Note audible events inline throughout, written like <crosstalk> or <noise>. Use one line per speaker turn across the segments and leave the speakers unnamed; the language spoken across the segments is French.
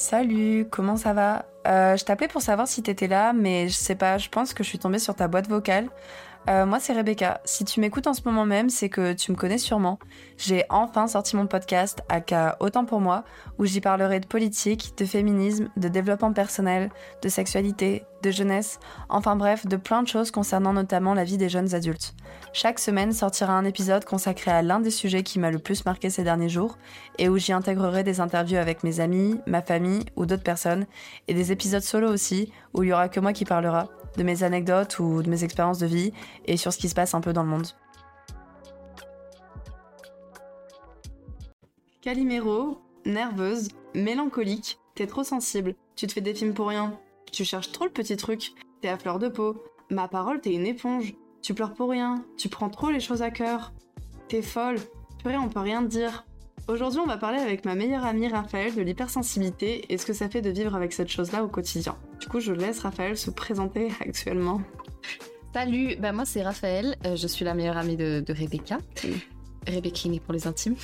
Salut, comment ça va? Euh, Je t'appelais pour savoir si t'étais là, mais je sais pas, je pense que je suis tombée sur ta boîte vocale. Euh, moi, c'est Rebecca. Si tu m'écoutes en ce moment même, c'est que tu me connais sûrement. J'ai enfin sorti mon podcast, aka Autant pour moi, où j'y parlerai de politique, de féminisme, de développement personnel, de sexualité, de jeunesse, enfin bref, de plein de choses concernant notamment la vie des jeunes adultes. Chaque semaine sortira un épisode consacré à l'un des sujets qui m'a le plus marqué ces derniers jours, et où j'y intégrerai des interviews avec mes amis, ma famille ou d'autres personnes, et des épisodes solo aussi, où il y aura que moi qui parlera de mes anecdotes ou de mes expériences de vie et sur ce qui se passe un peu dans le monde. Calimero, nerveuse, mélancolique, t'es trop sensible, tu te fais des films pour rien, tu cherches trop le petit truc, t'es à fleur de peau, ma parole t'es une éponge, tu pleures pour rien, tu prends trop les choses à cœur, t'es folle, purée on peut rien te dire. Aujourd'hui on va parler avec ma meilleure amie Raphaël de l'hypersensibilité et ce que ça fait de vivre avec cette chose-là au quotidien. Du coup, je laisse Raphaël se présenter <laughs> actuellement.
Salut, bah moi c'est Raphaël, euh, je suis la meilleure amie de, Rebecca. Rebecca pour les intimes.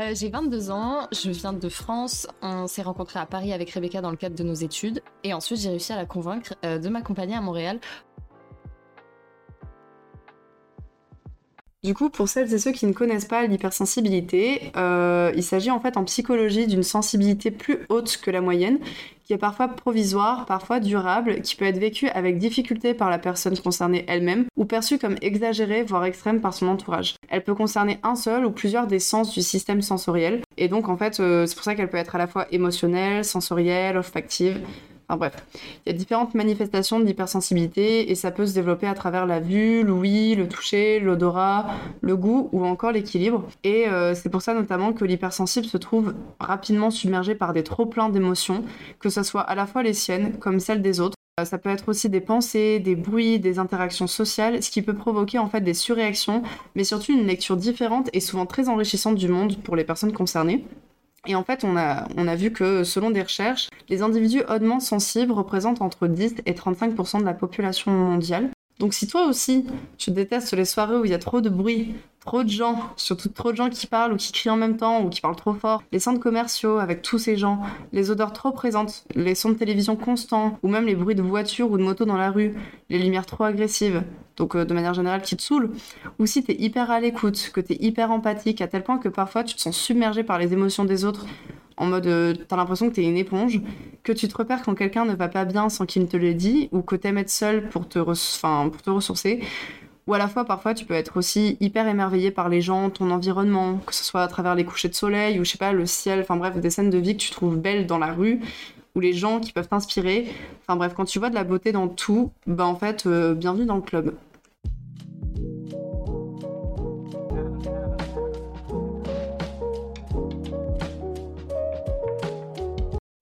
Euh, j'ai 22 ans, je viens de France, on s'est rencontrés à Paris avec Rebecca dans le cadre de nos études et ensuite j'ai réussi à la convaincre euh, de m'accompagner à Montréal
Du coup, pour celles et ceux qui ne connaissent pas l'hypersensibilité, euh, il s'agit en fait en psychologie d'une sensibilité plus haute que la moyenne, qui est parfois provisoire, parfois durable, qui peut être vécue avec difficulté par la personne concernée elle-même, ou perçue comme exagérée, voire extrême par son entourage. Elle peut concerner un seul ou plusieurs des sens du système sensoriel, et donc en fait, euh, c'est pour ça qu'elle peut être à la fois émotionnelle, sensorielle, olfactive, Enfin bref, il y a différentes manifestations d'hypersensibilité et ça peut se développer à travers la vue, l'ouïe, le toucher, l'odorat, le goût ou encore l'équilibre. Et euh, c'est pour ça notamment que l'hypersensible se trouve rapidement submergé par des trop-pleins d'émotions, que ce soit à la fois les siennes comme celles des autres. Euh, ça peut être aussi des pensées, des bruits, des interactions sociales, ce qui peut provoquer en fait des surréactions, mais surtout une lecture différente et souvent très enrichissante du monde pour les personnes concernées. Et en fait, on a, vu que selon des recherches, les individus hautement sensibles représentent entre 10 et 35% de la population mondiale. Donc si toi aussi, tu détestes les soirées où il y a trop de bruit, trop de gens, surtout trop de gens qui parlent ou qui crient en même temps ou qui parlent trop fort, les centres commerciaux avec tous ces gens, les odeurs trop présentes, les sons de télévision constants ou même les bruits de voitures ou de motos dans la rue, les lumières trop agressives, donc euh, de manière générale qui te saoulent, ou si t'es hyper à l'écoute, que t'es hyper empathique à tel point que parfois tu te sens submergé par les émotions des autres en mode euh, t'as l'impression que t'es une éponge, que tu te repères quand quelqu'un ne va pas bien sans qu'il ne te le dise, ou que t'aimes être seul pour te ressourcer, ou à la fois, parfois, tu peux être aussi hyper émerveillé par les gens, ton environnement, que ce soit à travers les couchers de soleil ou je sais pas, le ciel, enfin bref, des scènes de vie que tu trouves belles dans la rue, ou les gens qui peuvent t'inspirer. Enfin bref, quand tu vois de la beauté dans tout, bah en fait, euh, bienvenue dans le club.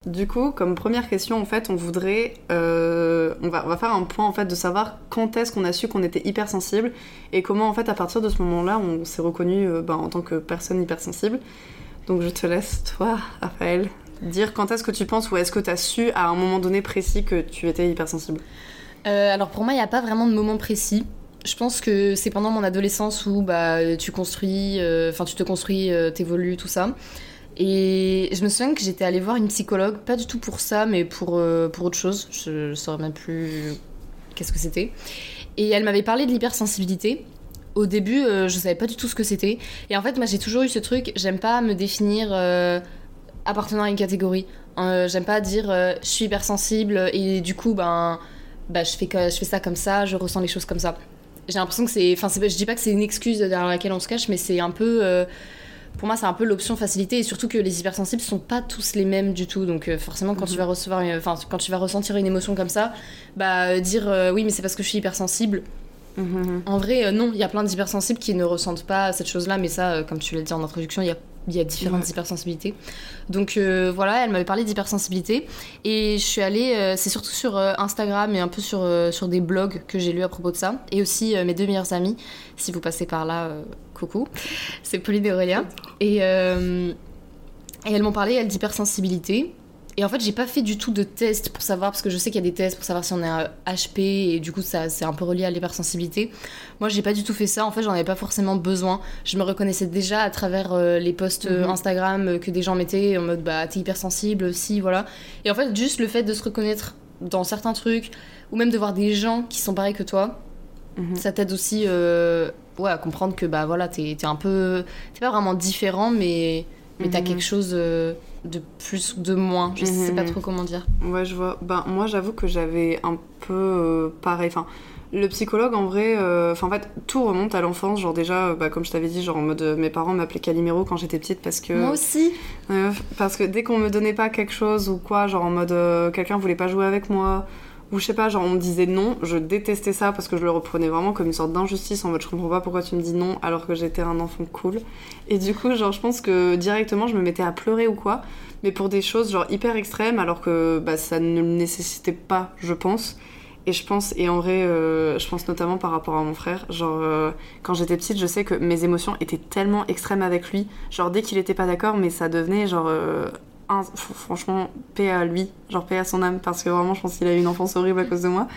Du coup, comme première question, en fait, on voudrait, euh, on, va, faire un point en fait de savoir quand est-ce qu'on a su qu'on était hypersensible et comment en fait à partir de ce moment-là on s'est reconnu euh, ben, en tant que personne hypersensible. Donc je te laisse toi, Raphaël, dire quand est-ce que tu penses ou est-ce que tu as su à un moment donné précis que tu étais hypersensible?
Euh, alors pour moi, il n'y a pas vraiment de moment précis. Je pense que c'est pendant mon adolescence où bah, tu construis, enfin tu te construis, t'évolues, tout ça. Et je me souviens que j'étais allée voir une psychologue, pas du tout pour ça, mais pour, euh, pour autre chose. Je, ne saurais même plus qu'est-ce que c'était. Et elle m'avait parlé de l'hypersensibilité. Au début, euh, je savais pas du tout ce que c'était. Et en fait, moi, j'ai toujours eu ce truc, j'aime pas me définir euh, appartenant à une catégorie. j'aime pas dire je suis hypersensible et du coup, ben, ben je, fais, je fais ça comme ça, je ressens les choses comme ça. J'ai l'impression que c'est. Enfin, je dis pas que c'est une excuse derrière laquelle on se cache, mais c'est un peu pour moi, c'est un peu l'option facilité et surtout que les hypersensibles sont pas tous les mêmes du tout. Donc, euh, forcément, quand tu vas recevoir, enfin, quand tu vas ressentir une émotion comme ça, bah, dire euh, oui, mais c'est parce que je suis hypersensible. Mhm. En vrai, euh, non, il y a plein d'hypersensibles qui ne ressentent pas cette chose-là, mais ça, comme tu l'as dit en introduction, il y a il y a différentes hypersensibilités. Donc voilà, elle m'avait parlé d'hypersensibilité et je suis allée, c'est surtout sur Instagram et un peu sur, sur des blogs que j'ai lus à propos de ça. Et aussi mes deux meilleures amies, si vous passez par là, coucou, c'est Pauline et Aurélien. Et, euh, et elles m'ont parlé, elles, d'hypersensibilité. Et en fait, j'ai pas fait du tout de test pour savoir, parce que je sais qu'il y a des tests pour savoir si on est HP, et du coup, ça c'est un peu relié à l'hypersensibilité. Moi, j'ai pas du tout fait ça. En fait, j'en avais pas forcément besoin. Je me reconnaissais déjà à travers euh, les posts euh,
Mhm.
Instagram euh, que des gens mettaient en mode bah t'es hypersensible, si, voilà. Et en fait, juste le fait de se reconnaître dans certains trucs, ou même de voir des gens qui sont pareils que toi,
Mhm.
ça t'aide aussi euh, ouais, à comprendre que bah voilà, t'es t'es un peu. T'es pas vraiment différent, mais, mais t'as
Mhm.
quelque chose euh, de plus ou de moins. Je sais pas
Mhm.
trop comment dire.
Ouais, je vois. Ben, moi, j'avoue que j'avais un peu euh, pareil. Enfin, le psychologue, en vrai, euh, en fait, tout remonte à l'enfance. Genre, déjà, euh, bah, comme je t'avais dit, genre, en mode, euh, mes parents m'appelaient Calimero quand j'étais petite parce que.
Moi aussi.
Parce que dès qu'on me donnait pas quelque chose ou quoi, genre, en mode, quelqu'un voulait pas jouer avec moi. Ou je sais pas, genre on me disait non, je détestais ça parce que je le reprenais vraiment comme une sorte d'injustice en mode je comprends pas pourquoi tu me dis non alors que j'étais un enfant cool. Et du coup, genre je pense que directement je me mettais à pleurer ou quoi, mais pour des choses genre hyper extrêmes alors que bah, ça ne le nécessitait pas, je pense. Et je pense, et en vrai, euh, je pense notamment par rapport à mon frère, genre euh, quand j'étais petite, je sais que mes émotions étaient tellement extrêmes avec lui, genre dès qu'il était pas d'accord, mais ça devenait genre euh, franchement, paix à lui, genre paix à son âme, parce que vraiment, je pense qu'il a eu une enfance horrible à cause de moi.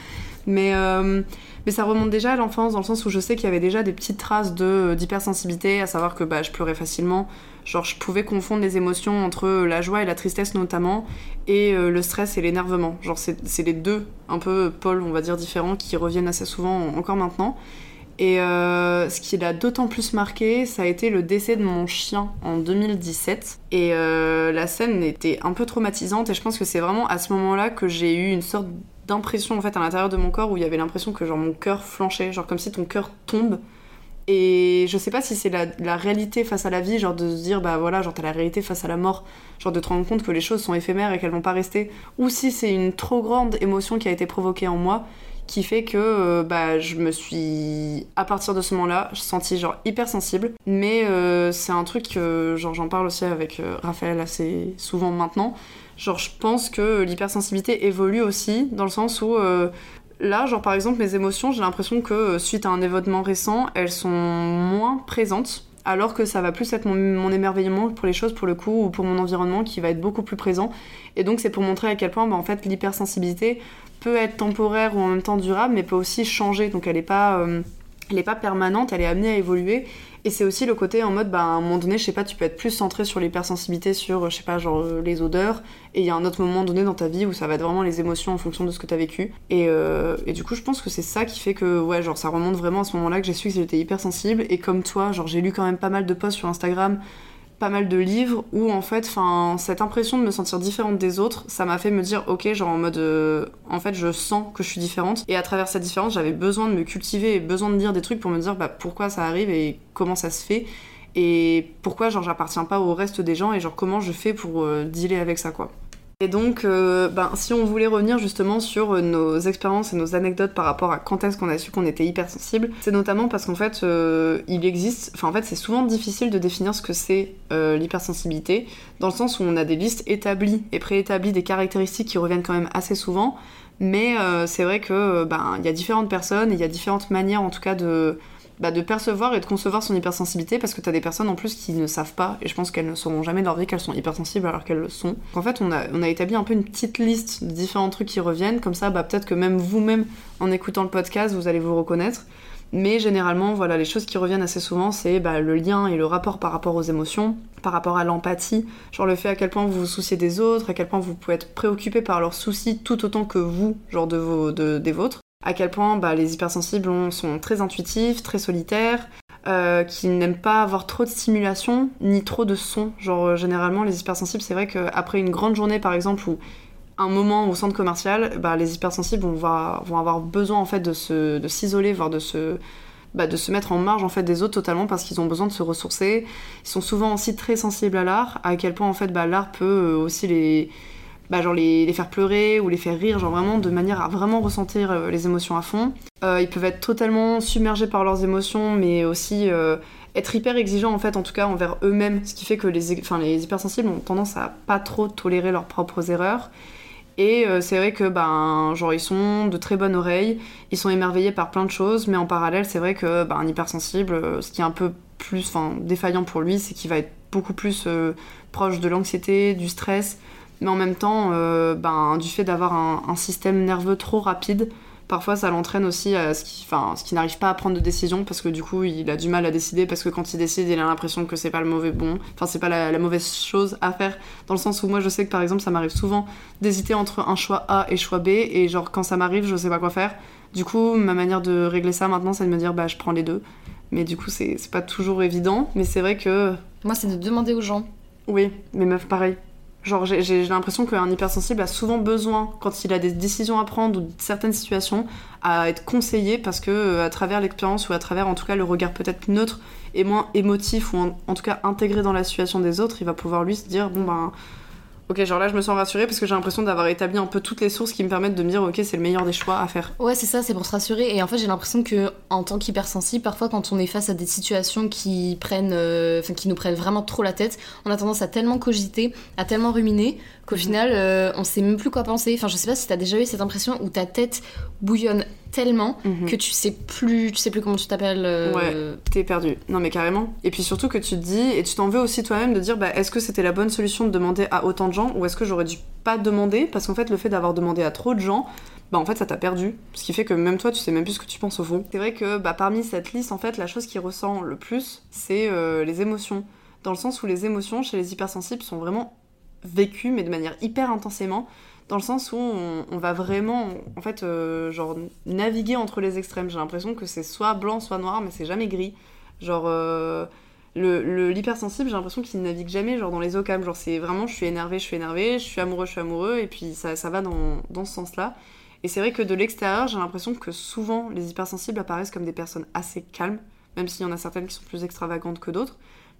Mais, euh, mais ça remonte déjà à l'enfance, dans le sens où je sais qu'il y avait déjà des petites traces de d'hypersensibilité, à savoir que bah, je pleurais facilement. Genre, je pouvais confondre les émotions entre la joie et la tristesse, notamment, et euh, le stress et l'énervement. Genre, c'est c'est les deux, un peu pôles, on va dire, différents, qui reviennent assez souvent, encore maintenant. Et euh, ce qui l'a d'autant plus marqué, ça a été le décès de mon chien en 2017. Et euh, la scène était un peu traumatisante et je pense que c'est vraiment à ce moment-là que j'ai eu une sorte d'impression en fait à l'intérieur de mon corps où il y avait l'impression que genre mon cœur flanchait, genre comme si ton cœur tombe. Et je sais pas si c'est la, la réalité face à la vie, genre de se dire bah voilà, genre t'as la réalité face à la mort, genre de te rendre compte que les choses sont éphémères et qu'elles vont pas rester, ou si c'est une trop grande émotion qui a été provoquée en moi qui fait que euh, bah, je me suis, à partir de ce moment-là, je sentis genre hyper sensible. Mais euh, c'est un truc que genre, j'en parle aussi avec euh, Raphaël assez souvent maintenant. Genre, je pense que l'hypersensibilité évolue aussi, dans le sens où là, genre par exemple, mes émotions, j'ai l'impression que suite à un événement récent, elles sont moins présentes. Alors que ça va plus être mon, mon émerveillement pour les choses, pour le coup, ou pour mon environnement qui va être beaucoup plus présent. Et donc, c'est pour montrer à quel point, bah, en fait, l'hypersensibilité peut être temporaire ou en même temps durable, mais peut aussi changer. Donc elle n'est pas, euh, elle est pas permanente, elle est amenée à évoluer. Et c'est aussi le côté en mode, bah, à un moment donné, je sais pas, tu peux être plus centré sur l'hypersensibilité, sur, je sais pas, genre euh, les odeurs. Et il y a un autre moment donné dans ta vie où ça va être vraiment les émotions en fonction de ce que tu as vécu. Et, euh, et du coup, je pense que c'est ça qui fait que, ouais, genre ça remonte vraiment à ce moment-là que j'ai su que j'étais hypersensible. Et comme toi, genre j'ai lu quand même pas mal de posts sur Instagram pas mal de livres où en fait enfin cette impression de me sentir différente des autres ça m'a fait me dire ok genre en mode euh, en fait je sens que je suis différente. Et à travers cette différence j'avais besoin de me cultiver et besoin de dire des trucs pour me dire bah, pourquoi ça arrive et comment ça se fait. Et pourquoi genre j'appartiens pas au reste des gens et genre comment je fais pour euh, dealer avec ça quoi et donc, euh, ben, si on voulait revenir justement sur euh, nos expériences et nos anecdotes par rapport à quand est-ce qu'on a su qu'on était hypersensible, c'est notamment parce qu'en fait, euh, il existe, enfin en fait, c'est souvent difficile de définir ce que c'est l'hypersensibilité, dans le sens où on a des listes établies et préétablies des caractéristiques qui reviennent quand même assez souvent, mais c'est vrai que ben il y a différentes personnes, et il y a différentes manières en tout cas de bah, de percevoir et de concevoir son hypersensibilité parce que t'as des personnes en plus qui ne savent pas et je pense qu'elles ne sauront jamais leur vie qu'elles sont hypersensibles alors qu'elles le sont. En fait, on a, on a établi un peu une petite liste de différents trucs qui reviennent, comme ça, bah, peut-être que même vous-même, en écoutant le podcast, vous allez vous reconnaître. Mais généralement, voilà, les choses qui reviennent assez souvent, c'est bah, le lien et le rapport par rapport aux émotions, par rapport à l'empathie, genre le fait à quel point vous vous souciez des autres, à quel point vous pouvez être préoccupé par leurs soucis tout autant que vous, genre de vos, de, des vôtres à quel point bah, les hypersensibles ont- sont très intuitifs, très solitaires, euh, qui n'aiment pas avoir trop de stimulation ni trop de son. Genre euh, généralement les hypersensibles, c'est vrai qu'après une grande journée par exemple ou un moment au centre commercial, bah, les hypersensibles vont, voir- vont avoir besoin en fait de se- de s'isoler, voire de se bah, de se mettre en marge en fait des autres totalement parce qu'ils ont besoin de se ressourcer. Ils sont souvent aussi très sensibles à l'art, à quel point en fait bah, l'art peut euh, aussi les bah, genre les, faire pleurer ou les faire rire, genre vraiment de manière à vraiment ressentir euh, les émotions à fond. Euh, ils peuvent être totalement submergés par leurs émotions, mais aussi euh, être hyper exigeants en fait, en tout cas envers eux-mêmes, ce qui fait que les, hypersensibles ont tendance à pas trop tolérer leurs propres erreurs. Et c'est vrai que ben genre ils sont de très bonne oreille, ils sont émerveillés par plein de choses, mais en parallèle c'est vrai que ben, un hypersensible, ce qui est un peu plus défaillant pour lui, c'est qu'il va être beaucoup plus proche de l'anxiété, du stress, Mais en même temps, euh, ben, du fait d'avoir un, un système nerveux trop rapide, parfois ça l'entraîne aussi à ce qui, enfin, ce qui n'arrive pas à prendre de décision parce que du coup il a du mal à décider parce que quand il décide il a l'impression que c'est pas le mauvais bon, enfin c'est pas la, la mauvaise chose à faire dans le sens où moi je sais que par exemple ça m'arrive souvent d'hésiter entre un choix A et choix B et genre quand ça m'arrive je sais pas quoi faire. Du coup ma manière de régler ça maintenant c'est de me dire bah je prends les deux. Mais du coup c'est c'est pas toujours évident mais c'est vrai que
Moi, c'est de demander aux gens.
oui mais meuf pareil. Genre, j'ai- l'impression qu'un hypersensible a souvent besoin, quand il a des décisions à prendre ou certaines situations, à être conseillé parce que, euh, à travers l'expérience ou à travers, en tout cas, le regard peut-être neutre et moins émotif ou en tout cas intégré dans la situation des autres, il va pouvoir lui se dire bon ben. Ok, genre là, je me sens rassurée parce que j'ai l'impression d'avoir établi un peu toutes les sources qui me permettent de me dire ok, c'est le meilleur des choix à faire.
Ouais, c'est ça, c'est pour se rassurer. Et en fait, j'ai l'impression que en tant qu'hypersensible, parfois, quand on est face à des situations qui prennent, euh, enfin, qui nous prennent vraiment trop la tête, on a tendance à tellement cogiter, à tellement ruminer, qu'au
Mhm.
final, euh, on sait même plus quoi penser. Enfin, je sais pas si t'as déjà eu cette impression où ta tête bouillonne tellement
Mhm.
que tu sais plus, tu sais plus comment tu t'appelles. euh,
T'es perdu. Non, mais carrément. Et puis surtout que tu te dis, et tu t'en veux aussi toi-même de dire, bah, est-ce que c'était la bonne solution de demander à autant de gens ou est-ce que j'aurais dû pas demander? Parce qu'en fait, le fait d'avoir demandé à trop de gens, bah, en fait, ça t'a perdu. Ce qui fait que même toi, tu sais même plus ce que tu penses au fond. C'est vrai que bah, parmi cette liste, en fait, la chose qui ressent le plus, c'est euh, les émotions. Dans le sens où les émotions chez les hypersensibles sont vraiment vécues, mais de manière hyper intensément dans le sens où on, va vraiment en fait euh, genre naviguer entre les extrêmes. J'ai l'impression que c'est soit blanc soit noir mais c'est jamais gris. Genre euh, le le- l'hypersensible j'ai l'impression qu'il navigue jamais genre dans les ocams genre c'est vraiment je suis énervé je suis énervé je suis amoureux je suis amoureux et puis ça, ça va dans, dans ce sens là et c'est vrai que de l'extérieur j'ai l'impression que souvent les hypersensibles apparaissent comme des personnes assez calmes même s'il y en a certaines qui sont plus extravagantes que d'autres.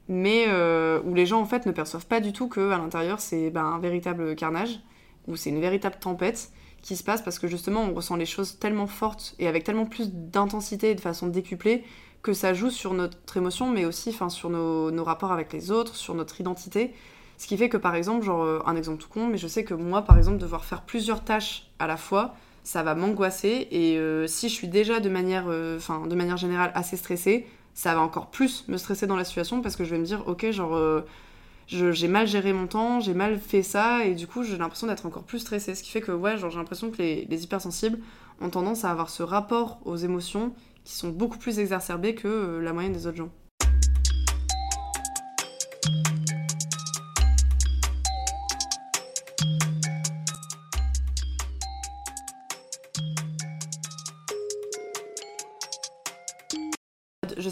Mais euh, où les gens en fait ne perçoivent pas du tout que à l'intérieur c'est ben, un véritable carnage où c'est une véritable tempête qui se passe parce que justement on ressent les choses tellement fortes et avec tellement plus d'intensité et de façon décuplée que ça joue sur notre émotion mais aussi sur nos, rapports avec les autres, sur notre identité. Ce qui fait que par exemple, genre euh, un exemple tout con, mais je sais que moi par exemple devoir faire plusieurs tâches à la fois, ça va m'angoisser et euh, si je suis déjà de manière, euh, enfin de manière générale assez stressée, ça va encore plus me stresser dans la situation parce que je vais me dire ok genre j'ai mal géré mon temps, j'ai mal fait ça, et du coup j'ai l'impression d'être encore plus stressée. Ce qui fait que ouais, j'ai l'impression que les, les hypersensibles ont tendance à avoir ce rapport aux émotions qui sont beaucoup plus exacerbés que euh, la moyenne des autres gens.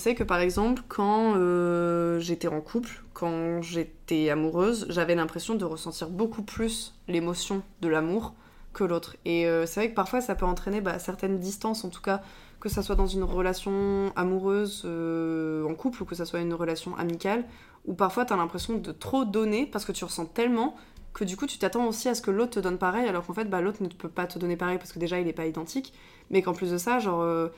Sais que par exemple, quand euh, j'étais en couple, quand j'étais amoureuse, j'avais l'impression de ressentir beaucoup plus l'émotion de l'amour que l'autre. Et euh, c'est vrai que parfois ça peut entraîner bah, certaines distances, en tout cas, que ça soit dans une relation amoureuse euh, en couple ou que ça soit une relation amicale, où parfois t'as l'impression de trop donner parce que tu ressens tellement que du coup tu t'attends aussi à ce que l'autre te donne pareil, alors qu'en fait bah, l'autre ne peut pas te donner pareil parce que déjà il est pas identique, mais qu'en plus de ça, genre.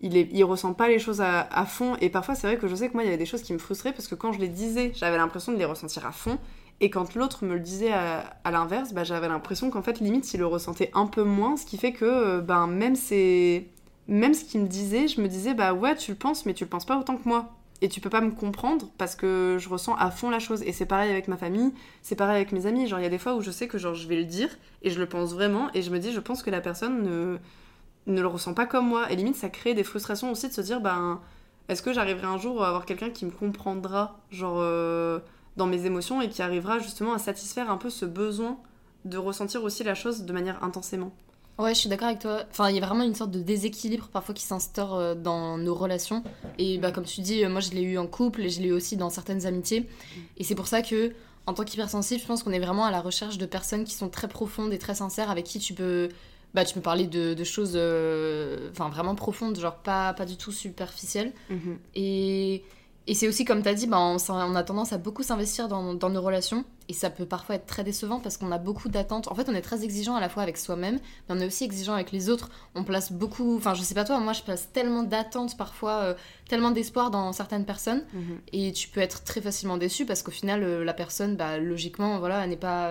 Il, ressent pas les choses à, fond. Et parfois, c'est vrai que je sais que moi, il y avait des choses qui me frustraient parce que quand je les disais, j'avais l'impression de les ressentir à fond. Et quand l'autre me le disait à, l'inverse, bah, j'avais l'impression qu'en fait, limite, il le ressentait un peu moins. Ce qui fait que, euh, ben, même, c'est... même ce qu'il me disait, je me disais, bah ouais, tu le penses, mais tu le penses pas autant que moi. Et tu peux pas me comprendre parce que je ressens à fond la chose. Et c'est pareil avec ma famille, c'est pareil avec mes amis. Genre, il y a des fois où je sais que genre, je vais le dire et je le pense vraiment. Et je me dis, je pense que la personne ne ne le ressent pas comme moi. Et limite, ça crée des frustrations aussi de se dire, ben, est-ce que j'arriverai un jour à avoir quelqu'un qui me comprendra, genre, euh, dans mes émotions et qui arrivera justement à satisfaire un peu ce besoin de ressentir aussi la chose de manière intensément?
Ouais, je suis d'accord avec toi. Enfin, il y a vraiment une sorte de déséquilibre parfois qui s'instaure euh, dans nos relations. Et bah, comme tu dis, euh, moi je l'ai eu en couple et je l'ai eu aussi dans certaines amitiés. Et c'est pour ça que, en tant qu'hypersensible, je pense qu'on est vraiment à la recherche de personnes qui sont très profondes et très sincères, avec qui tu peux, bah, tu peux parler de, de choses euh, vraiment profondes, genre pas, pas du tout superficielles. Et, et c'est aussi, comme tu as dit, bah, on, on a tendance à beaucoup s'investir dans, dans nos relations. Et ça peut parfois être très décevant parce qu'on a beaucoup d'attentes. En fait, on est très exigeant à la fois avec soi-même, mais on est aussi exigeant avec les autres. On place beaucoup. Enfin, je sais pas toi, moi, je place tellement d'attentes parfois, euh, tellement d'espoir dans certaines personnes.
Mhm.
Et tu peux être très facilement déçu parce qu'au final, euh, la personne, bah, logiquement, voilà, elle n'est pas,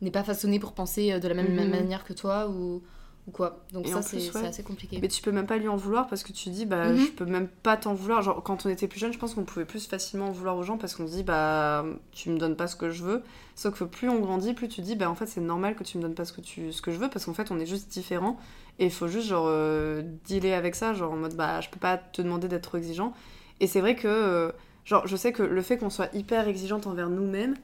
n'est pas façonnée pour penser euh, de la même
Mhm.
manière que toi ou, ou quoi. Donc
Et
ça, c'est
ouais.
assez compliqué.
Mais tu peux même pas lui en vouloir parce que tu dis, bah,
Mhm.
je peux même pas t'en vouloir. Genre, quand on était plus jeune, je pense qu'on pouvait plus facilement en vouloir aux gens parce qu'on se dit, bah, tu me donnes pas ce que je veux. Sauf que plus on grandit, plus tu dis, bah, en fait, c'est normal que tu me donnes pas ce que, tu, ce que je veux parce qu'en fait, on est juste différents. Et il faut juste, genre, euh, dealer avec ça, genre, en mode, bah, je peux pas te demander d'être trop exigeant. Et c'est vrai que, euh, genre, je sais que le fait qu'on soit hyper exigeante envers nous-mêmes,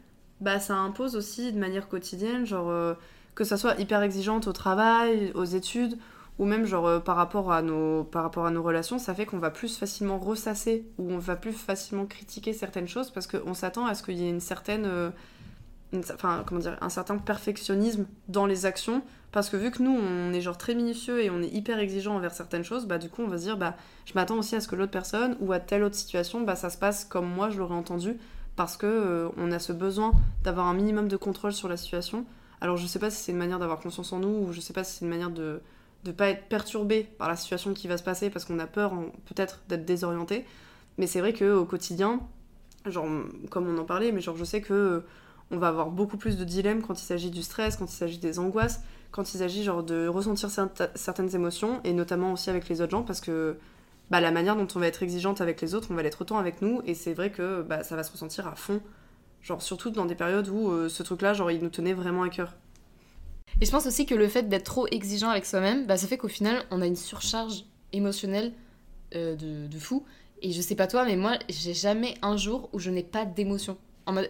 bah, ça impose aussi de manière quotidienne, genre, euh, que ça soit hyper exigeante au travail, aux études ou même genre euh, par rapport à nos par rapport à nos relations ça fait qu'on va plus facilement ressasser ou on va plus facilement critiquer certaines choses parce qu'on s'attend à ce qu'il y ait une certaine euh, comment dire un certain perfectionnisme dans les actions parce que vu que nous on est genre très minutieux et on est hyper exigeant envers certaines choses bah du coup on va se dire bah je m'attends aussi à ce que l'autre personne ou à telle autre situation bah ça se passe comme moi je l'aurais entendu parce que euh, on a ce besoin d'avoir un minimum de contrôle sur la situation alors je sais pas si c'est une manière d'avoir confiance en nous ou je sais pas si c'est une manière de de pas être perturbé par la situation qui va se passer parce qu'on a peur peut-être d'être désorienté. Mais c'est vrai que au quotidien, genre comme on en parlait, mais genre je sais que euh, on va avoir beaucoup plus de dilemmes quand il s'agit du stress, quand il s'agit des angoisses, quand il s'agit genre de ressentir certa- certaines émotions et notamment aussi avec les autres gens parce que bah, la manière dont on va être exigeante avec les autres, on va l'être autant avec nous et c'est vrai que bah, ça va se ressentir à fond. Genre surtout dans des périodes où euh, ce truc-là, genre il nous tenait vraiment à cœur.
Et je pense aussi que le fait d'être trop exigeant avec soi-même, bah, ça fait qu'au final, on a une surcharge émotionnelle euh, de, de fou. Et je sais pas toi, mais moi, j'ai jamais un jour où je n'ai pas d'émotion.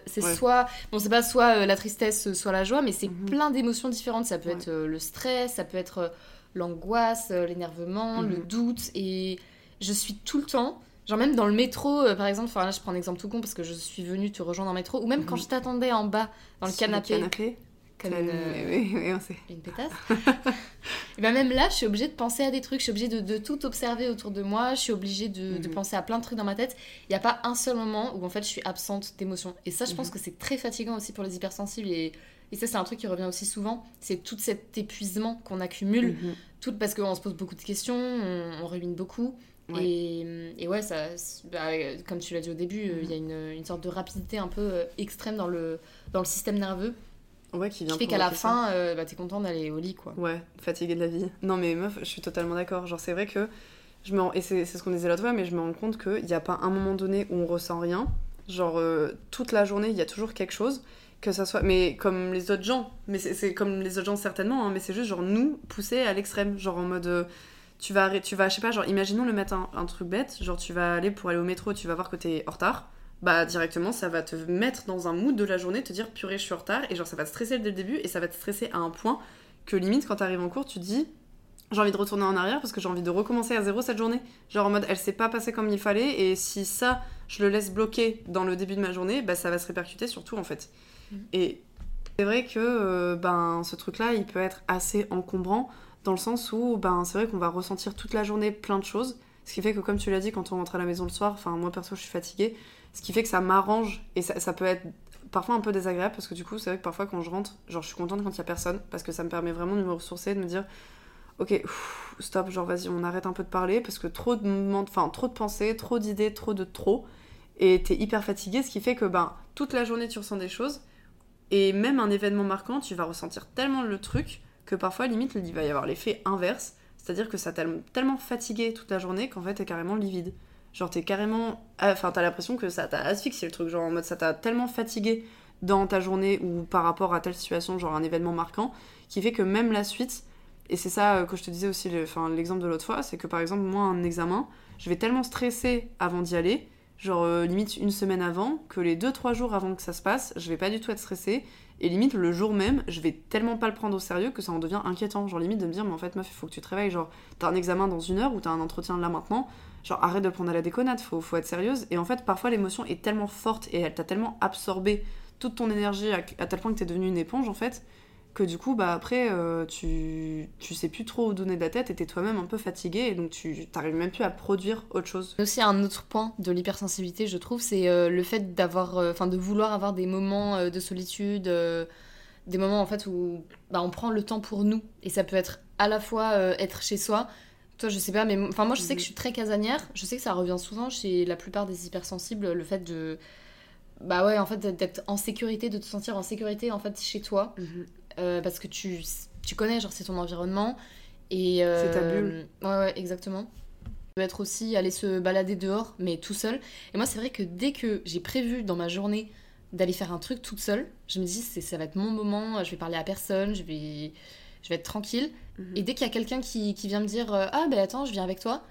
C'est
Ouais.
soit, bon, c'est pas soit euh, la tristesse, soit la joie, mais c'est
Mhm.
plein d'émotions différentes. Ça peut
Ouais.
être euh, le stress, ça peut être l'angoisse, l'énervement, le
Mhm.
doute. Et je suis tout le temps, genre même dans le métro, euh, par exemple, enfin là, je prends un exemple tout con parce que je suis venue te rejoindre en métro, ou même quand je t'attendais en bas dans le
Sur
canapé,
canapé
comme une, euh,
oui, oui, on sait.
une pétasse. <laughs> et ben même là, je suis obligée de penser à des trucs, je suis obligée de, de tout observer autour de moi, je suis obligée de, de
Mhm.
penser à plein de trucs dans ma tête. Il n'y a pas un seul moment où en fait je suis absente d'émotions. Et ça, je pense
Mhm.
que c'est très fatigant aussi pour les hypersensibles. Et, et ça, c'est un truc qui revient aussi souvent. C'est tout cet épuisement qu'on accumule,
Mhm.
tout parce qu'on se pose beaucoup de questions, on, on rumine beaucoup.
Ouais.
Et, et ouais, ça, bah, euh, comme tu l'as dit au début, euh, il y a une, une sorte de rapidité un peu euh, extrême dans le, dans le système nerveux
Ouais, qui vient
qui fait qu'à la fin, euh, bah, t'es content d'aller au lit, quoi.
Ouais, fatigué de la vie. Non, mais meuf, je suis totalement d'accord. Genre, c'est vrai que. Je me rends- Et c'est ce qu'on disait l'autre fois, mais je me rends compte qu'il n'y a pas un moment donné où on ressent rien. Genre, euh, toute la journée, il y a toujours quelque chose. Que ça soit. Mais comme les autres gens. Mais c'est c'est comme les autres gens, certainement. hein, mais c'est juste, genre, nous, poussés à l'extrême. Genre, en mode. euh, tu vas, tu vas, je sais pas, genre, imaginons le matin, un truc bête. Genre, tu vas aller pour aller au métro, tu vas voir que t'es en retard. Bah, directement, ça va te mettre dans un mood de la journée, te dire, purée, je suis en retard. Et genre, ça va te stresser dès le début. Et ça va te stresser à un point que limite quand t'arrives en cours tu te dis j'ai envie de retourner en arrière parce que j'ai envie de recommencer à zéro cette journée genre en mode elle s'est pas passée comme il fallait et si ça je le laisse bloquer dans le début de ma journée bah ça va se répercuter sur tout en fait
Mhm.
et c'est vrai que euh, ben ce truc là il peut être assez encombrant dans le sens où ben c'est vrai qu'on va ressentir toute la journée plein de choses. Ce qui fait que comme tu l'as dit quand on rentre à la maison le soir enfin moi perso je suis fatiguée. Ce qui fait que ça m'arrange et ça, peut être parfois un peu désagréable parce que du coup c'est vrai que parfois quand je rentre genre je suis contente quand il y a personne parce que ça me permet vraiment de me ressourcer de me dire ok stop genre vas-y on arrête un peu de parler parce que trop de enfin trop de pensées trop d'idées trop de trop et t'es hyper fatigué ce qui fait que ben toute la journée tu ressens des choses et même un événement marquant tu vas ressentir tellement le truc que parfois limite il va y avoir l'effet inverse. C'est-à-dire que ça t'a tellement fatigué toute la journée qu'en fait t'es carrément livide. Genre t'es carrément enfin t'as l'impression que ça t'a asphyxié le truc. Genre en mode ça t'a tellement fatigué dans ta journée ou par rapport à telle situation genre un événement marquant qui fait que même la suite et c'est ça euh, que je te disais aussi l'exemple de l'autre fois c'est que par exemple moi un examen je vais tellement stresser avant d'y aller. Genre euh, limite une semaine avant que les 2-3 jours avant que ça se passe je vais pas du tout être stressée et limite le jour même je vais tellement pas le prendre au sérieux que ça en devient inquiétant. Genre limite de me dire mais en fait meuf il faut que tu te réveilles. Genre t'as un examen dans une heure ou t'as un entretien là maintenant. Genre arrête de prendre à la déconnade faut, faut être sérieuse. Et en fait parfois l'émotion est tellement forte et elle t'a tellement absorbé toute ton énergie à, à tel point que t'es devenue une éponge en fait que du coup bah après euh, tu, tu sais plus trop où donner de la tête et t'es toi-même un peu fatigué et donc tu t'arrives même plus à produire autre chose
aussi un autre point de l'hypersensibilité, je trouve, c'est euh, le fait d'avoir, euh, enfin, de vouloir avoir des moments de solitude, des moments en fait où bah, on prend le temps pour nous. Et ça peut être à la fois être chez soi. Toi, je sais pas, mais enfin, moi, je sais que je suis très casanière. Je sais que ça revient souvent chez la plupart des hypersensibles, le fait de, bah ouais, en fait, d'être en sécurité, de te sentir en sécurité en fait chez toi. Euh, parce que tu, tu connais, genre c'est ton environnement. Et,
C'est ta bulle.
Ouais, ouais, exactement. peut être aussi aller se balader dehors, mais tout seul. Et moi, c'est vrai que dès que j'ai prévu dans ma journée d'aller faire un truc toute seule, je me dis, c'est, ça va être mon moment, je vais parler à personne, je vais, je vais être tranquille.
Mhm.
Et dès qu'il y a quelqu'un qui, qui vient me dire, euh, ah ben attends, je viens avec toi,